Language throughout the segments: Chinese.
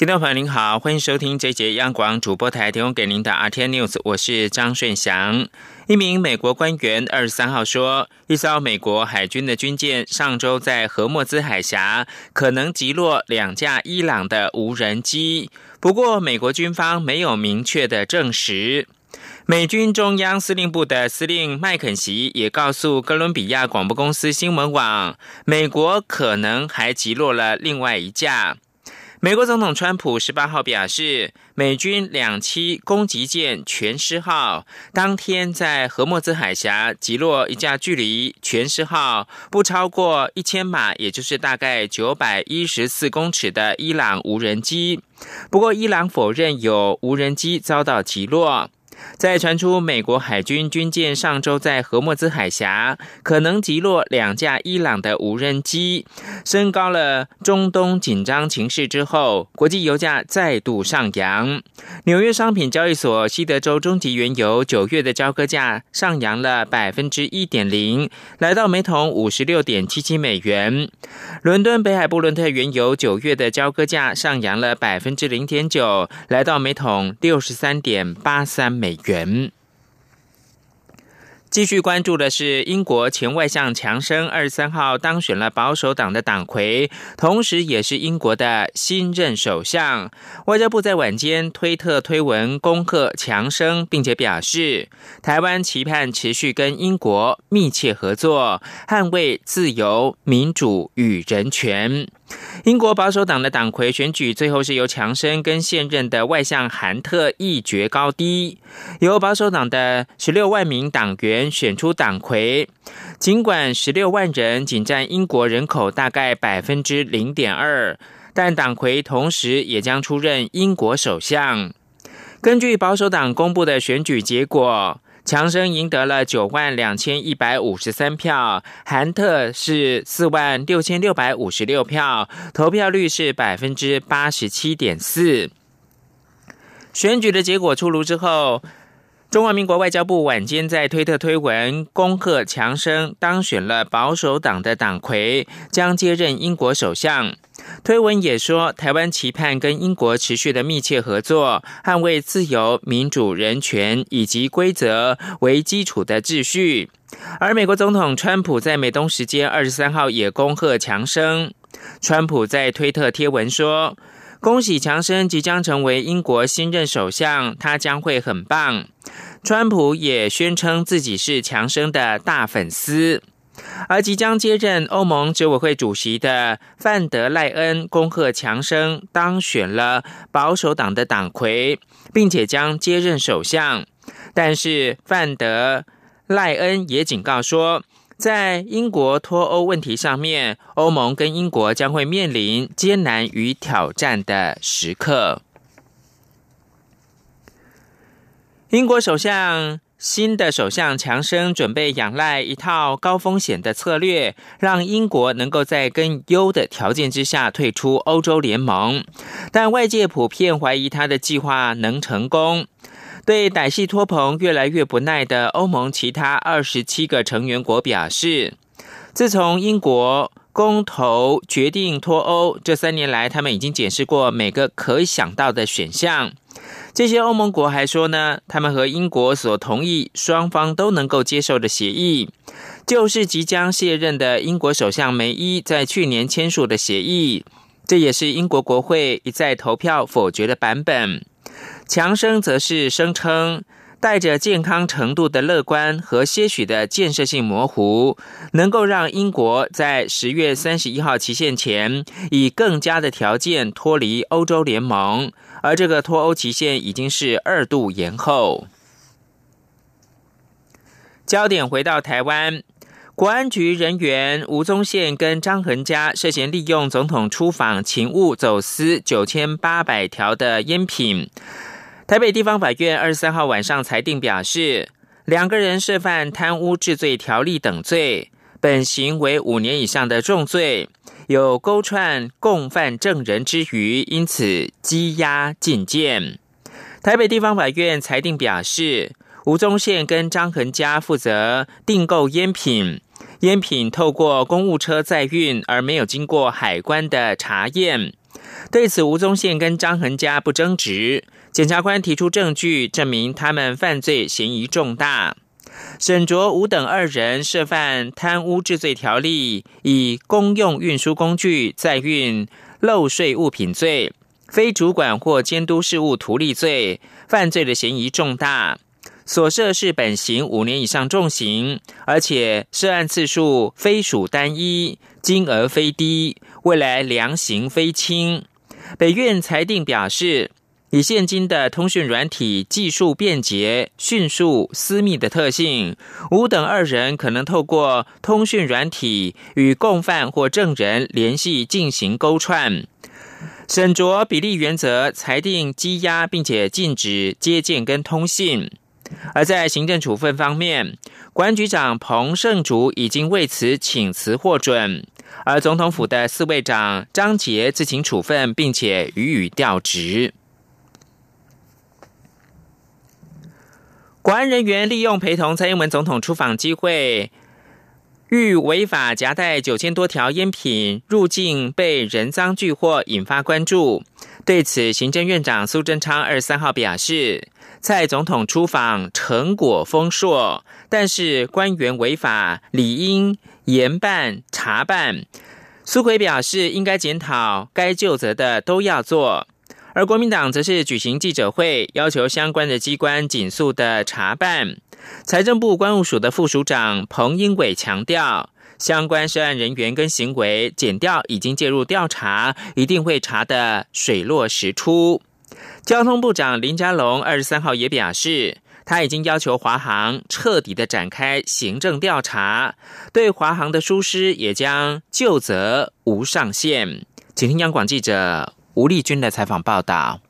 听众朋友您好，欢迎收听这节央广主播台提供给您的 RT News，我是张顺祥。一名美国官员二十三号说，一艘美国海军的军舰上周在荷莫兹海峡可能击落两架伊朗的无人机，不过美国军方没有明确的证实。美军中央司令部的司令麦肯锡也告诉哥伦比亚广播公司新闻网，美国可能还击落了另外一架。美国总统川普十八号表示，美军两栖攻击舰“全师号”当天在荷莫兹海峡击落一架距离“全师号”不超过一千码，也就是大概九百一十四公尺的伊朗无人机。不过，伊朗否认有无人机遭到击落。在传出美国海军军舰上周在荷莫兹海峡可能击落两架伊朗的无人机，升高了中东紧张情势之后，国际油价再度上扬。纽约商品交易所西德州中级原油九月的交割价上扬了百分之一点零，来到每桶五十六点七七美元。伦敦北海布伦特原油九月的交割价上扬了百分之零点九，来到每桶六十三点八三美。元。继续关注的是，英国前外相强生二十三号当选了保守党的党魁，同时也是英国的新任首相。外交部在晚间推特推文恭贺强生，并且表示，台湾期盼持续跟英国密切合作，捍卫自由、民主与人权。英国保守党的党魁选举最后是由强生跟现任的外相韩特一决高低，由保守党的十六万名党员选出党魁。尽管十六万人仅占英国人口大概百分之零点二，但党魁同时也将出任英国首相。根据保守党公布的选举结果。强生赢得了九万两千一百五十三票，韩特是四万六千六百五十六票，投票率是百分之八十七点四。选举的结果出炉之后。中华民国外交部晚间在推特推文恭贺强生当选了保守党的党魁，将接任英国首相。推文也说，台湾期盼跟英国持续的密切合作，捍卫自由、民主、人权以及规则为基础的秩序。而美国总统川普在美东时间二十三号也恭贺强生。川普在推特贴文说。恭喜强生即将成为英国新任首相，他将会很棒。川普也宣称自己是强生的大粉丝，而即将接任欧盟执委会主席的范德赖恩恭贺强生当选了保守党的党魁，并且将接任首相。但是范德赖恩也警告说。在英国脱欧问题上面，欧盟跟英国将会面临艰难与挑战的时刻。英国首相新的首相强生准备仰赖一套高风险的策略，让英国能够在更优的条件之下退出欧洲联盟，但外界普遍怀疑他的计划能成功。对歹戏托棚越来越不耐的欧盟其他二十七个成员国表示，自从英国公投决定脱欧这三年来，他们已经检视过每个可以想到的选项。这些欧盟国还说呢，他们和英国所同意、双方都能够接受的协议，就是即将卸任的英国首相梅伊在去年签署的协议。这也是英国国会一再投票否决的版本。强生则是声称，带着健康程度的乐观和些许的建设性模糊，能够让英国在十月三十一号期限前，以更加的条件脱离欧洲联盟。而这个脱欧期限已经是二度延后。焦点回到台湾，国安局人员吴宗宪跟张恒佳涉嫌利用总统出访勤务走私九千八百条的烟品。台北地方法院二十三号晚上裁定表示，两个人涉犯贪污治罪条例等罪，本刑为五年以上的重罪，有勾串共犯证人之余，因此羁押禁见。台北地方法院裁定表示，吴宗宪跟张恒嘉负责订购烟品，烟品透过公务车载运，而没有经过海关的查验。对此，吴宗宪跟张恒嘉不争执。检察官提出证据，证明他们犯罪嫌疑重大。沈卓、吴等二人涉犯贪污治罪条例，以公用运输工具载运漏税物品罪、非主管或监督事务图利罪，犯罪的嫌疑重大。所涉是本刑五年以上重刑，而且涉案次数非属单一，金额非低，未来量刑非轻。北院裁定表示。以现今的通讯软体技术便捷、迅速、私密的特性，吴等二人可能透过通讯软体与共犯或证人联系进行勾串。审酌比例原则，裁定羁押，并且禁止接见跟通信。而在行政处分方面，管局长彭胜竹已经为此请辞获准，而总统府的四位长张杰自行处分，并且予以调职。国安人员利用陪同蔡英文总统出访机会，欲违法夹带九千多条烟品入境，被人赃俱获，引发关注。对此，行政院长苏贞昌二十三号表示，蔡总统出访成果丰硕，但是官员违法理应严办查办。苏奎表示，应该检讨，该就责的都要做。而国民党则是举行记者会，要求相关的机关紧速的查办。财政部关务署的副署长彭英伟强调，相关涉案人员跟行为，检调已经介入调查，一定会查得水落石出。交通部长林佳龙二十三号也表示，他已经要求华航彻底的展开行政调查，对华航的疏失也将就责无上限。请听央广记者。吴丽君的采访报道。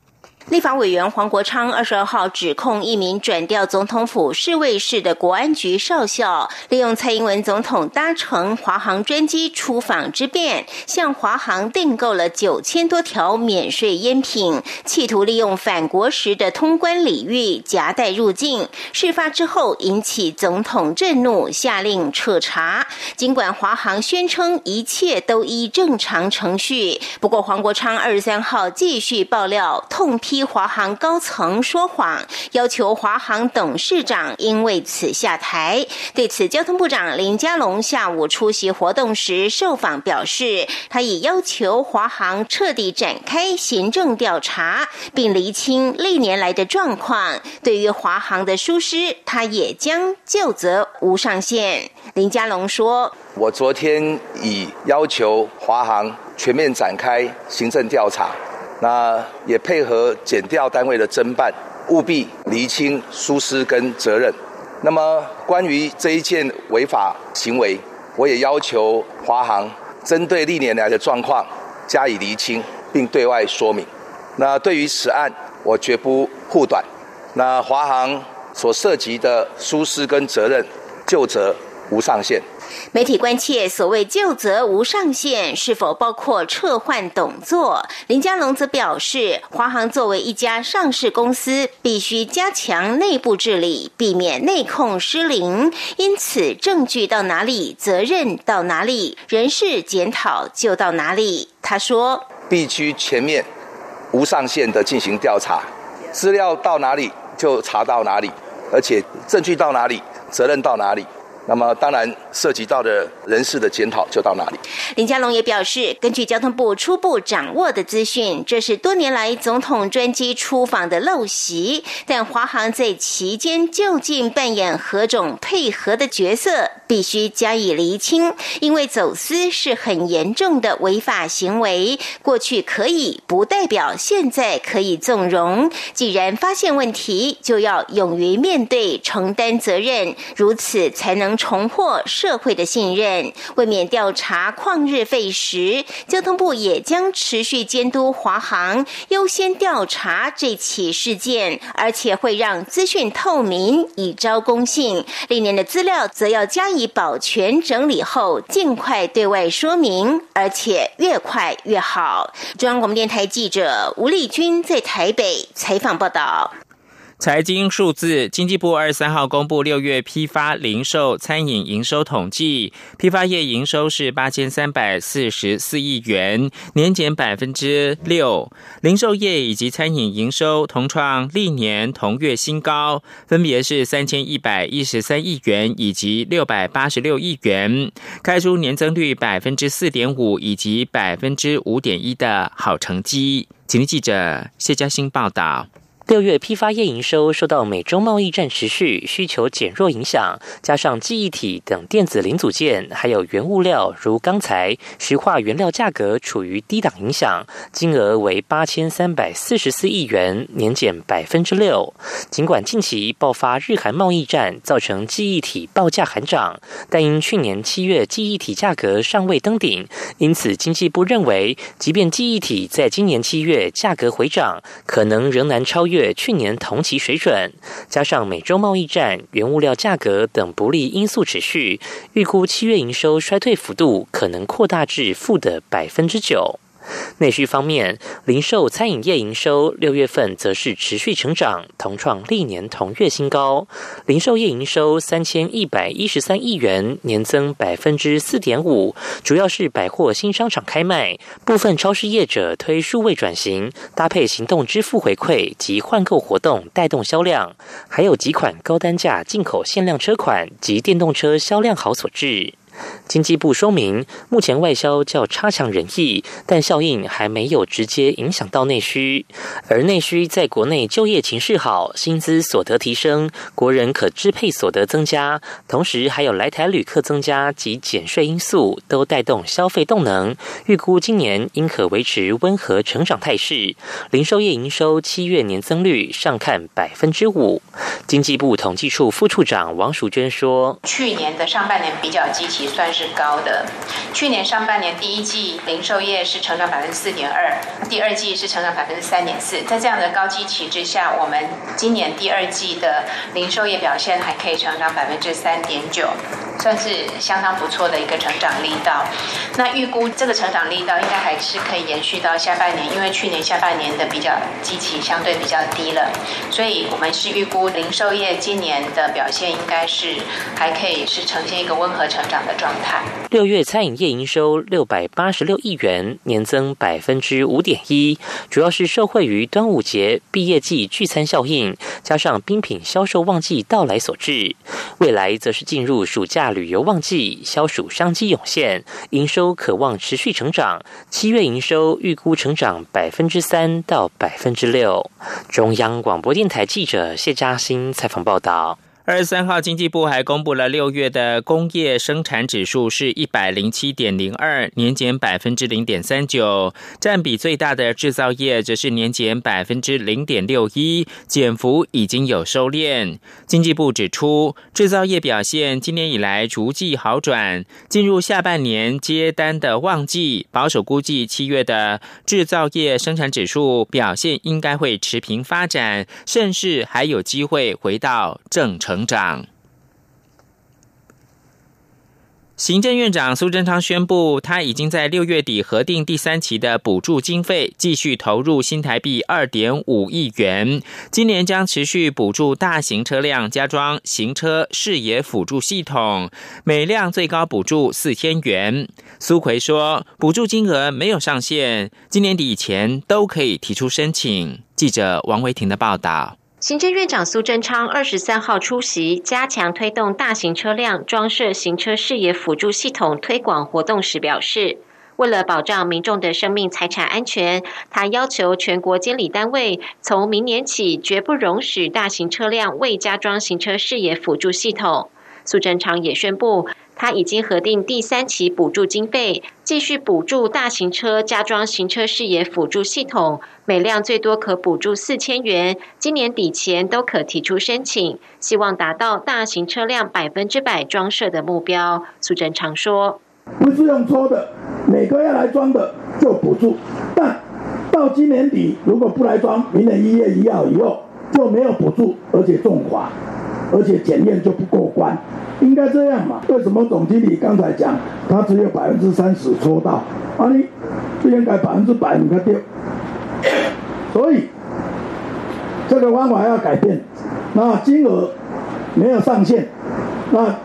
立法委员黄国昌二十二号指控一名转调总统府侍卫室的国安局少校，利用蔡英文总统搭乘华航专机出访之便，向华航订购了九千多条免税烟品，企图利用返国时的通关礼遇夹带入境。事发之后引起总统震怒，下令彻查。尽管华航宣称一切都依正常程序，不过黄国昌二十三号继续爆料，痛批。批华航高层说谎，要求华航董事长应为此下台。对此，交通部长林佳龙下午出席活动时受访表示，他已要求华航彻底展开行政调查，并厘清历年来的状况。对于华航的疏失，他也将就责无上限。林佳龙说：“我昨天已要求华航全面展开行政调查。”那也配合检调单位的侦办，务必厘清疏失跟责任。那么关于这一件违法行为，我也要求华航针对历年来的状况加以厘清，并对外说明。那对于此案，我绝不护短。那华航所涉及的疏失跟责任，就责无上限。媒体关切所谓旧责无上限是否包括撤换董座？林佳龙则表示，华航作为一家上市公司，必须加强内部治理，避免内控失灵。因此，证据到哪里，责任到哪里，人事检讨就到哪里。他说：“必须全面、无上限的进行调查，资料到哪里就查到哪里，而且证据到哪里，责任到哪里。”那么，当然涉及到的人事的检讨就到哪里。林佳龙也表示，根据交通部初步掌握的资讯，这是多年来总统专机出访的陋习。但华航在期间究竟扮演何种配合的角色，必须加以厘清。因为走私是很严重的违法行为，过去可以，不代表现在可以纵容。既然发现问题，就要勇于面对，承担责任，如此才能。重获社会的信任。为免调查旷日费时，交通部也将持续监督华航，优先调查这起事件，而且会让资讯透明，以招公信。历年的资料则要加以保全整理后，尽快对外说明，而且越快越好。中央广播电台记者吴丽君在台北采访报道。财经数字，经济部二十三号公布六月批发、零售、餐饮营收统计，批发业营收是八千三百四十四亿元，年减百分之六；零售业以及餐饮营收同创历年同月新高，分别是三千一百一十三亿元以及六百八十六亿元，开出年增率百分之四点五以及百分之五点一的好成绩。请记者谢嘉欣报道。六月批发业营收受到美中贸易战持续、需求减弱影响，加上记忆体等电子零组件，还有原物料如钢材、石化原料价格处于低档影响，金额为八千三百四十四亿元，年减百分之六。尽管近期爆发日韩贸易战，造成记忆体报价喊涨，但因去年七月记忆体价格尚未登顶，因此经济部认为，即便记忆体在今年七月价格回涨，可能仍难超越。去年同期水准，加上美洲贸易战、原物料价格等不利因素持续，预估七月营收衰退幅度可能扩大至负的百分之九。内需方面，零售餐饮业营收六月份则是持续成长，同创历年同月新高。零售业营收三千一百一十三亿元，年增百分之四点五，主要是百货新商场开卖，部分超市业者推数位转型，搭配行动支付回馈及换购活动带动销量，还有几款高单价进口限量车款及电动车销量好所致。经济部说明，目前外销较差强人意，但效应还没有直接影响到内需。而内需在国内就业情势好，薪资所得提升，国人可支配所得增加，同时还有来台旅客增加及减税因素，都带动消费动能。预估今年应可维持温和成长态势。零售业营收七月年增率上看百分之五。经济部统计处副处长王淑娟说：“去年的上半年比较积极。”也算是高的。去年上半年第一季零售业是成长百分之四点二，第二季是成长百分之三点四。在这样的高基期之下，我们今年第二季的零售业表现还可以成长百分之三点九，算是相当不错的一个成长力道。那预估这个成长力道应该还是可以延续到下半年，因为去年下半年的比较基期相对比较低了，所以我们是预估零售业今年的表现应该是还可以是呈现一个温和成长状态。六月餐饮业营收六百八十六亿元，年增百分之五点一，主要是受惠于端午节、毕业季聚餐效应，加上冰品销售旺季到来所致。未来则是进入暑假旅游旺季，消暑商机涌现，营收可望持续成长。七月营收预估成长百分之三到百分之六。中央广播电台记者谢嘉欣采访报道。二十三号，经济部还公布了六月的工业生产指数是一百零七点零二，年减百分之零点三九。占比最大的制造业则是年减百分之零点六一，减幅已经有收敛。经济部指出，制造业表现今年以来逐季好转，进入下半年接单的旺季，保守估计七月的制造业生产指数表现应该会持平发展，甚至还有机会回到正成。长。行政院长苏贞昌宣布，他已经在六月底核定第三期的补助经费，继续投入新台币二点五亿元。今年将持续补助大型车辆加装行车视野辅助系统，每辆最高补助四千元。苏奎说，补助金额没有上限，今年底以前都可以提出申请。记者王维婷的报道。行政院长苏贞昌二十三号出席加强推动大型车辆装设行车视野辅助系统推广活动时表示，为了保障民众的生命财产安全，他要求全国监理单位从明年起绝不容许大型车辆未加装行车视野辅助系统。苏贞昌也宣布，他已经核定第三期补助经费，继续补助大型车加装行车视野辅助系统，每辆最多可补助四千元，今年底前都可提出申请，希望达到大型车辆百分之百装设的目标。苏贞常说：“不是用抽的，每个要来装的就补助，但到今年底如果不来装，明年一月一号以后就没有补助，而且重罚，而且检验就不过关。”应该这样嘛？为什么总经理刚才讲他只有百分之三十抽到？啊，你不应该百分之百你看丢。所以这个方法要改变。那金额没有上限，那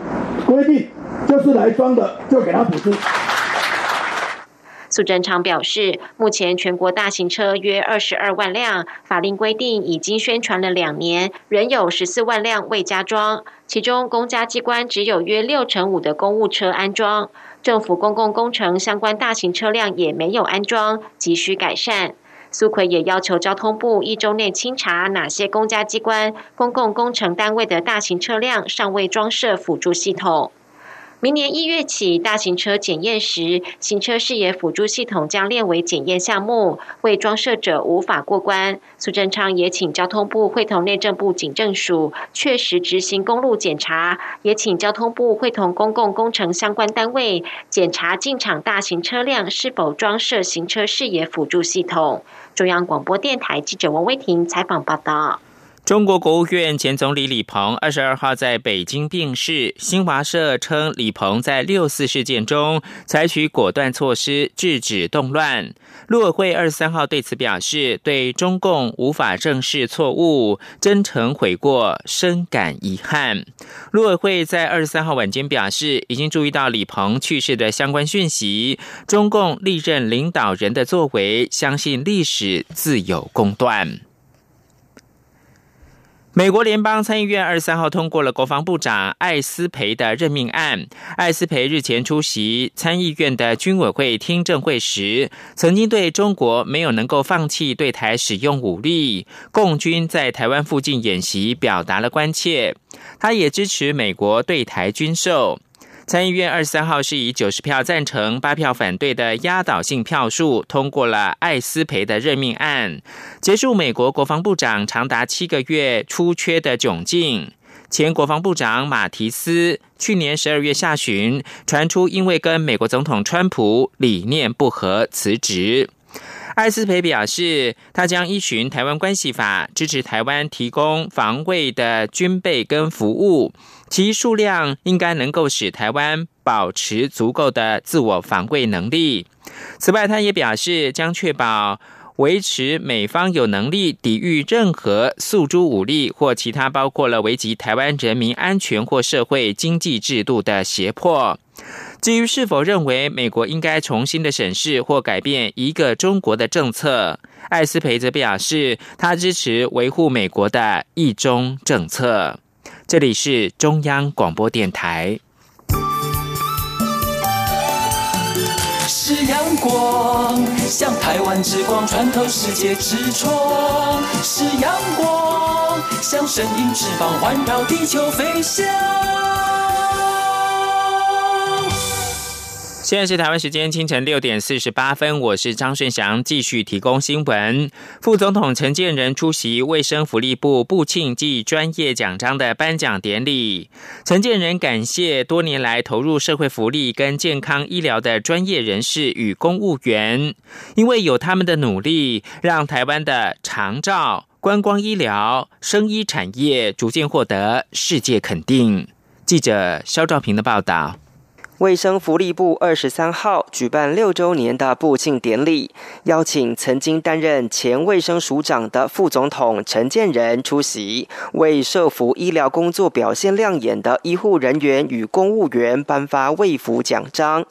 规定就是来装的就给他补助。苏贞昌表示，目前全国大型车约二十二万辆，法令规定已经宣传了两年，仍有十四万辆未加装，其中公家机关只有约六成五的公务车安装，政府公共工程相关大型车辆也没有安装，急需改善。苏奎也要求交通部一周内清查哪些公家机关、公共工程单位的大型车辆尚未装设辅助系统。明年一月起，大型车检验时，行车视野辅助系统将列为检验项目，未装设者无法过关。苏贞昌也请交通部会同内政部警政署确实执行公路检查，也请交通部会同公共工程相关单位检查进场大型车辆是否装设行车视野辅助系统。中央广播电台记者王威婷采访报道。中国国务院前总理李鹏二十二号在北京病逝。新华社称，李鹏在六四事件中采取果断措施制止动乱。陆委会二十三号对此表示，对中共无法正视错误，真诚悔过，深感遗憾。陆委会在二十三号晚间表示，已经注意到李鹏去世的相关讯息。中共历任领导人的作为，相信历史自有公断。美国联邦参议院二十三号通过了国防部长艾斯培的任命案。艾斯培日前出席参议院的军委会听证会时，曾经对中国没有能够放弃对台使用武力、共军在台湾附近演习表达了关切。他也支持美国对台军售。参议院二十三号是以九十票赞成、八票反对的压倒性票数通过了艾斯培的任命案，结束美国国防部长长达七个月出缺的窘境。前国防部长马提斯去年十二月下旬传出因为跟美国总统川普理念不合辞职。艾斯培表示，他将依循《台湾关系法》，支持台湾提供防卫的军备跟服务，其数量应该能够使台湾保持足够的自我防卫能力。此外，他也表示将确保维持美方有能力抵御任何诉诸武力或其他包括了危及台湾人民安全或社会经济制度的胁迫。至于是否认为美国应该重新的审视或改变一个中国的政策，艾斯培则表示，他支持维护美国的一中政策。这里是中央广播电台。是阳光，像台湾之光穿透世界之窗；是阳光，像神鹰翅膀环绕地球飞翔。现在是台湾时间清晨六点四十八分，我是张顺祥，继续提供新闻。副总统陈建仁出席卫生福利部部庆暨专业奖章的颁奖典礼。陈建仁感谢多年来投入社会福利跟健康医疗的专业人士与公务员，因为有他们的努力，让台湾的长照、观光医疗、生医产业逐渐获得世界肯定。记者肖兆平的报道。卫生福利部二十三号举办六周年的布庆典礼，邀请曾经担任前卫生署长的副总统陈建仁出席，为社服医疗工作表现亮眼的医护人员与公务员颁发卫福奖章。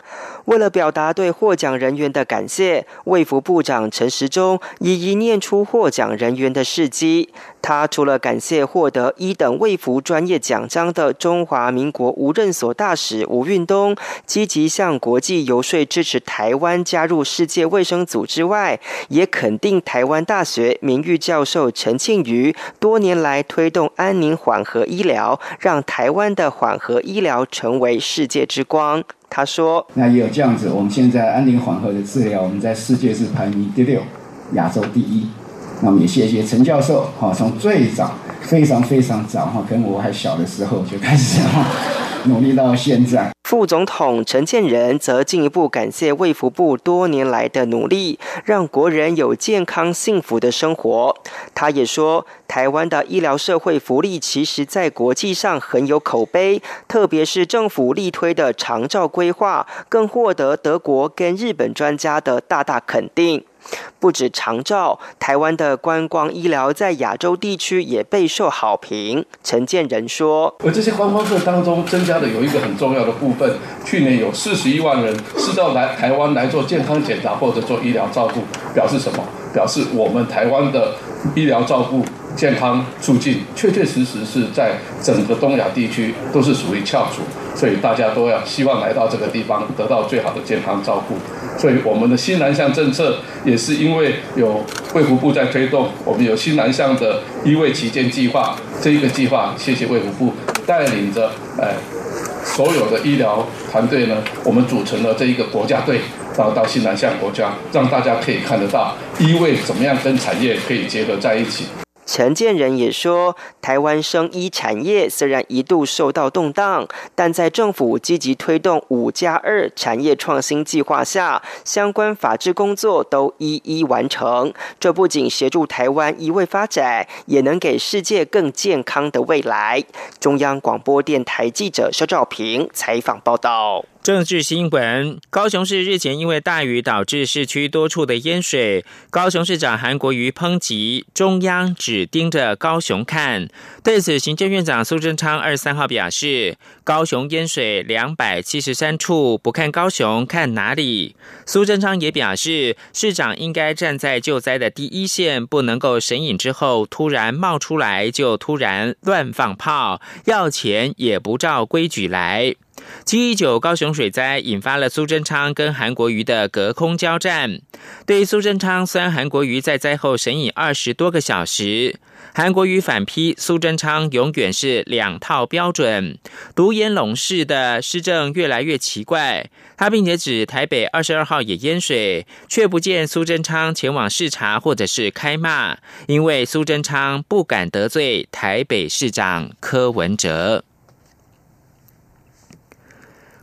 为了表达对获奖人员的感谢，卫福部长陈时中一一念出获奖人员的事迹。他除了感谢获得一等卫福专业奖章的中华民国无任所大使吴运东，积极向国际游说支持台湾加入世界卫生组织外，也肯定台湾大学名誉教授陈庆瑜多年来推动安宁缓和医疗，让台湾的缓和医疗成为世界之光。他说：“那也有这样子，我们现在安宁缓和的治疗，我们在世界是排名第六，亚洲第一。那么也谢谢陈教授，哈，从最早非常非常早哈，可能我还小的时候就开始哈，努力到现在。”副总统陈建仁则进一步感谢卫福部多年来的努力，让国人有健康幸福的生活。他也说，台湾的医疗社会福利其实在国际上很有口碑，特别是政府力推的长照规划，更获得德国跟日本专家的大大肯定。不止长照，台湾的观光医疗在亚洲地区也备受好评。陈建仁说：“而这些观光客当中增加的有一个很重要的部分，去年有四十一万人是到来台湾来做健康检查或者做医疗照顾，表示什么？表示我们台湾的医疗照顾、健康促进，确确实实是在整个东亚地区都是属于翘楚，所以大家都要希望来到这个地方得到最好的健康照顾。”所以我们的新南向政策也是因为有卫福部在推动，我们有新南向的医卫旗舰计划。这一个计划，谢谢卫福部带领着，哎，所有的医疗团队呢，我们组成了这一个国家队，然后到新南向国家，让大家可以看得到医卫怎么样跟产业可以结合在一起。陈建仁也说，台湾生医产业虽然一度受到动荡，但在政府积极推动“五加二”产业创新计划下，相关法制工作都一一完成。这不仅协助台湾一位发展，也能给世界更健康的未来。中央广播电台记者肖兆平采访报道。政治新闻：高雄市日前因为大雨导致市区多处的淹水，高雄市长韩国瑜抨击中央只盯着高雄看。对此，行政院长苏贞昌二十三号表示，高雄淹水两百七十三处，不看高雄看哪里？苏贞昌也表示，市长应该站在救灾的第一线，不能够神隐之后突然冒出来就突然乱放炮，要钱也不照规矩来。七一九高雄水灾引发了苏贞昌跟韩国瑜的隔空交战。对于苏贞昌，虽然韩国瑜在灾后神隐二十多个小时，韩国瑜反批苏贞昌永远是两套标准，独眼龙式的施政越来越奇怪。他并且指台北二十二号也淹水，却不见苏贞昌前往视察或者是开骂，因为苏贞昌不敢得罪台北市长柯文哲。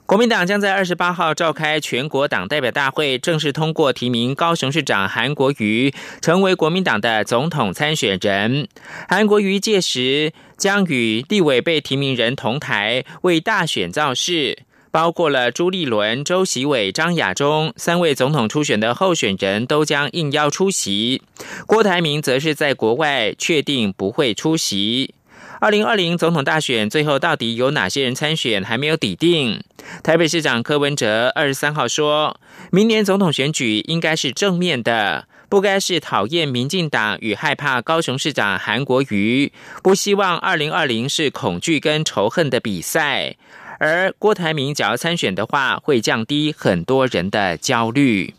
国民党将在二十八号召开全国党代表大会，正式通过提名高雄市长韩国瑜成为国民党的总统参选人。韩国瑜届时将与立委被提名人同台为大选造势，包括了朱立伦、周习伟、张亚中三位总统初选的候选人都将应邀出席。郭台铭则是在国外确定不会出席。二零二零总统大选最后到底有哪些人参选还没有底定。台北市长柯文哲二十三号说，明年总统选举应该是正面的，不该是讨厌民进党与害怕高雄市长韩国瑜，不希望二零二零是恐惧跟仇恨的比赛。而郭台铭只要参选的话，会降低很多人的焦虑。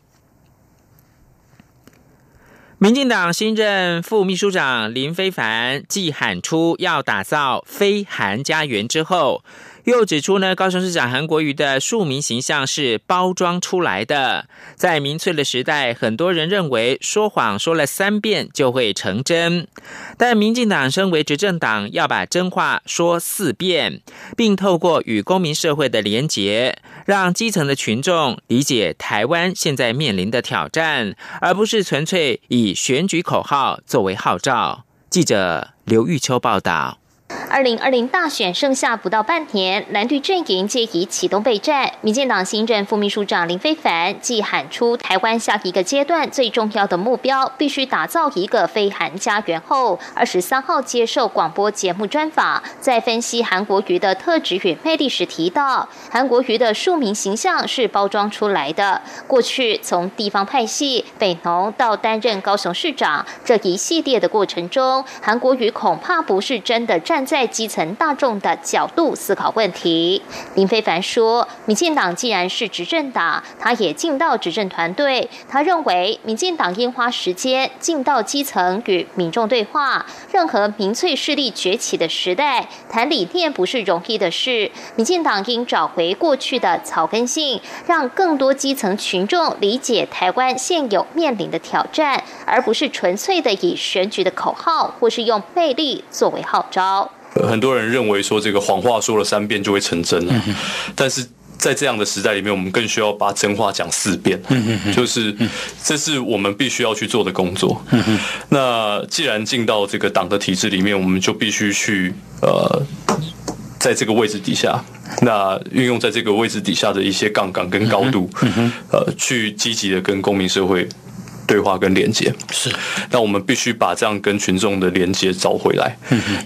民进党新任副秘书长林非凡继喊出要打造非韩家园之后。又指出呢，高雄市长韩国瑜的庶民形象是包装出来的。在民粹的时代，很多人认为说谎说了三遍就会成真，但民进党身为执政党，要把真话说四遍，并透过与公民社会的连结，让基层的群众理解台湾现在面临的挑战，而不是纯粹以选举口号作为号召。记者刘玉秋报道。二零二零大选剩下不到半年，蓝绿阵营皆已启动备战。民进党新任副秘书长林非凡既喊出台湾下一个阶段最重要的目标必须打造一个非韩家园后，二十三号接受广播节目专访，在分析韩国瑜的特质与魅力时提到，韩国瑜的庶民形象是包装出来的。过去从地方派系北农到担任高雄市长这一系列的过程中，韩国瑜恐怕不是真的站在基层大众的角度思考问题。林非凡说，民进党既然是执政党，他也进到执政团队，他认为民进党应花时间进到基层与民众对话。任何民粹势力崛起的时代，谈理念不是容易的事。民进党应找回过去的草根性，让更多基层群众理解台湾现有面临的挑战，而不是纯粹的以选举的口号或是用魅力作为号召。很多人认为说这个谎话说了三遍就会成真了，但是。在这样的时代里面，我们更需要把真话讲四遍，就是这是我们必须要去做的工作。那既然进到这个党的体制里面，我们就必须去呃，在这个位置底下，那运用在这个位置底下的一些杠杆跟高度，呃，去积极的跟公民社会。对话跟连接是，那我们必须把这样跟群众的连接找回来。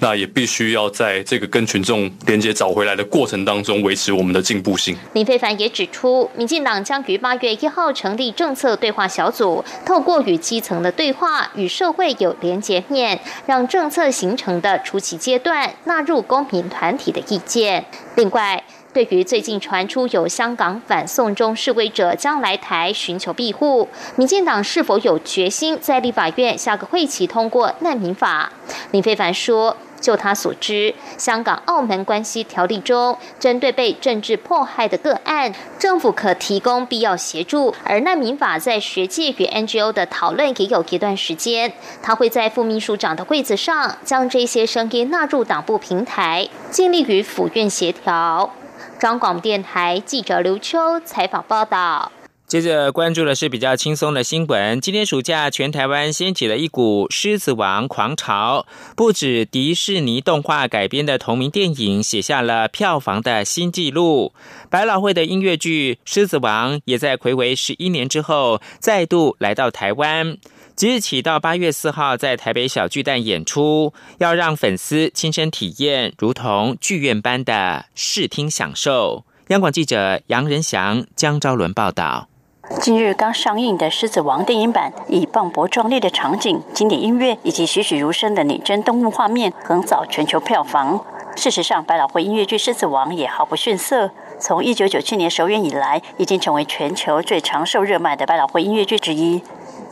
那也必须要在这个跟群众连接找回来的过程当中，维持我们的进步性。林非凡也指出，民进党将于八月一号成立政策对话小组，透过与基层的对话，与社会有连接面，让政策形成的初期阶段纳入公民团体的意见。另外。对于最近传出有香港反送中示威者将来台寻求庇护，民进党是否有决心在立法院下个会期通过难民法？林非凡说：“就他所知，香港澳门关系条例中，针对被政治迫害的个案，政府可提供必要协助。而难民法在学界与 NGO 的讨论也有一段时间，他会在副秘书长的柜子上，将这些声音纳入党部平台，尽力与府院协调。”张广电台记者刘秋采访报道。接着关注的是比较轻松的新闻。今天暑假，全台湾掀起了一股《狮子王》狂潮，不止迪士尼动画改编的同名电影写下了票房的新纪录，百老汇的音乐剧《狮子王》也在魁违十一年之后再度来到台湾。即日起到八月四号，在台北小巨蛋演出，要让粉丝亲身体验，如同剧院般的视听享受。央广记者杨仁祥、江昭伦报道。近日刚上映的《狮子王》电影版，以磅礴壮丽的场景、经典音乐以及栩栩如生的拟真动物画面，横扫全球票房。事实上，百老汇音乐剧《狮子王》也毫不逊色。从一九九七年首演以来，已经成为全球最长寿热卖的百老汇音乐剧之一。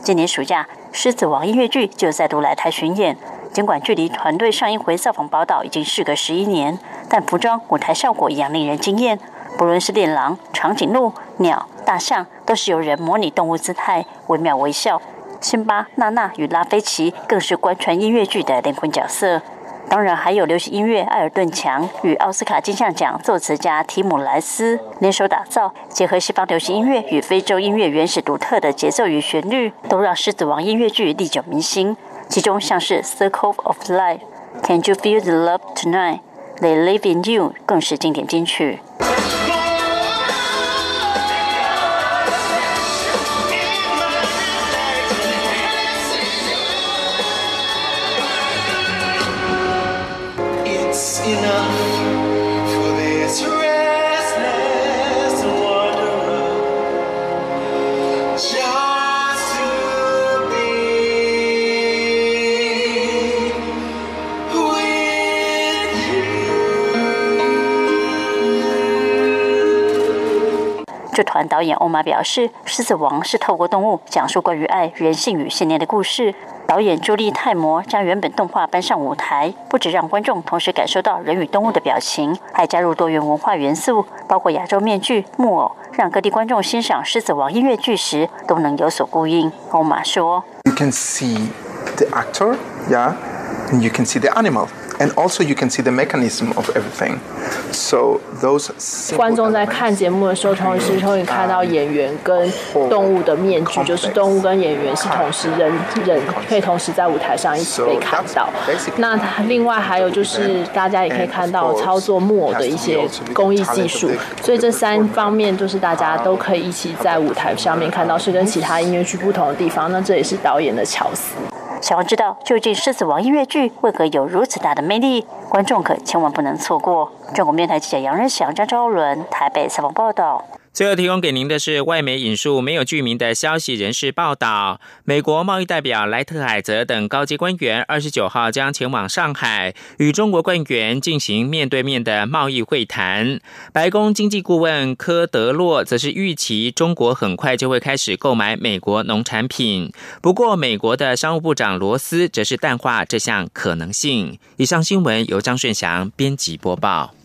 今年暑假，《狮子王》音乐剧就再度来台巡演。尽管距离团队上一回造访宝岛已经事隔十一年，但服装、舞台效果一样令人惊艳。不论是恋狼、长颈鹿、鸟、大象，都是由人模拟动物姿态，惟妙惟肖。辛巴、娜娜与拉菲奇更是贯穿音乐剧的灵魂角色。当然，还有流行音乐艾尔顿强与奥斯卡金像奖作词家提姆莱斯联手打造，结合西方流行音乐与非洲音乐原始独特的节奏与旋律，都让《狮子王》音乐剧历久弥新。其中像是《Circle of Life》、《Can You Feel the Love Tonight》、《They Live in You》更是经典金曲。剧团导演欧玛表示，《狮子王》是透过动物讲述关于爱、人性与信念的故事。导演朱莉泰摩将原本动画搬上舞台，不止让观众同时感受到人与动物的表情，还加入多元文化元素，包括亚洲面具、木偶，让各地观众欣赏《狮子王》音乐剧时都能有所呼应。欧玛说：“You can see the actor, yeah, and you can see the animal.” And also you can see the mechanism of everything. So those 观众在看节目的时候，同时可以看到演员跟动物的面具，就是动物跟演员是同时人人可以同时在舞台上一起被看到。那另外还有就是大家也可以看到操作木偶的一些工艺技术，所以这三方面就是大家都可以一起在舞台上面看到，是跟其他音乐剧不同的地方。那这也是导演的巧思。想要知道究竟《狮子王》音乐剧为何有如此大的魅力，观众可千万不能错过。中国电台记者杨仁祥、张昭伦台北采访报道。最后提供给您的是外媒引述没有具名的消息人士报道，美国贸易代表莱特海泽等高级官员二十九号将前往上海与中国官员进行面对面的贸易会谈。白宫经济顾问科德洛则是预期中国很快就会开始购买美国农产品，不过美国的商务部长罗斯则是淡化这项可能性。以上新闻由张顺祥编辑播报。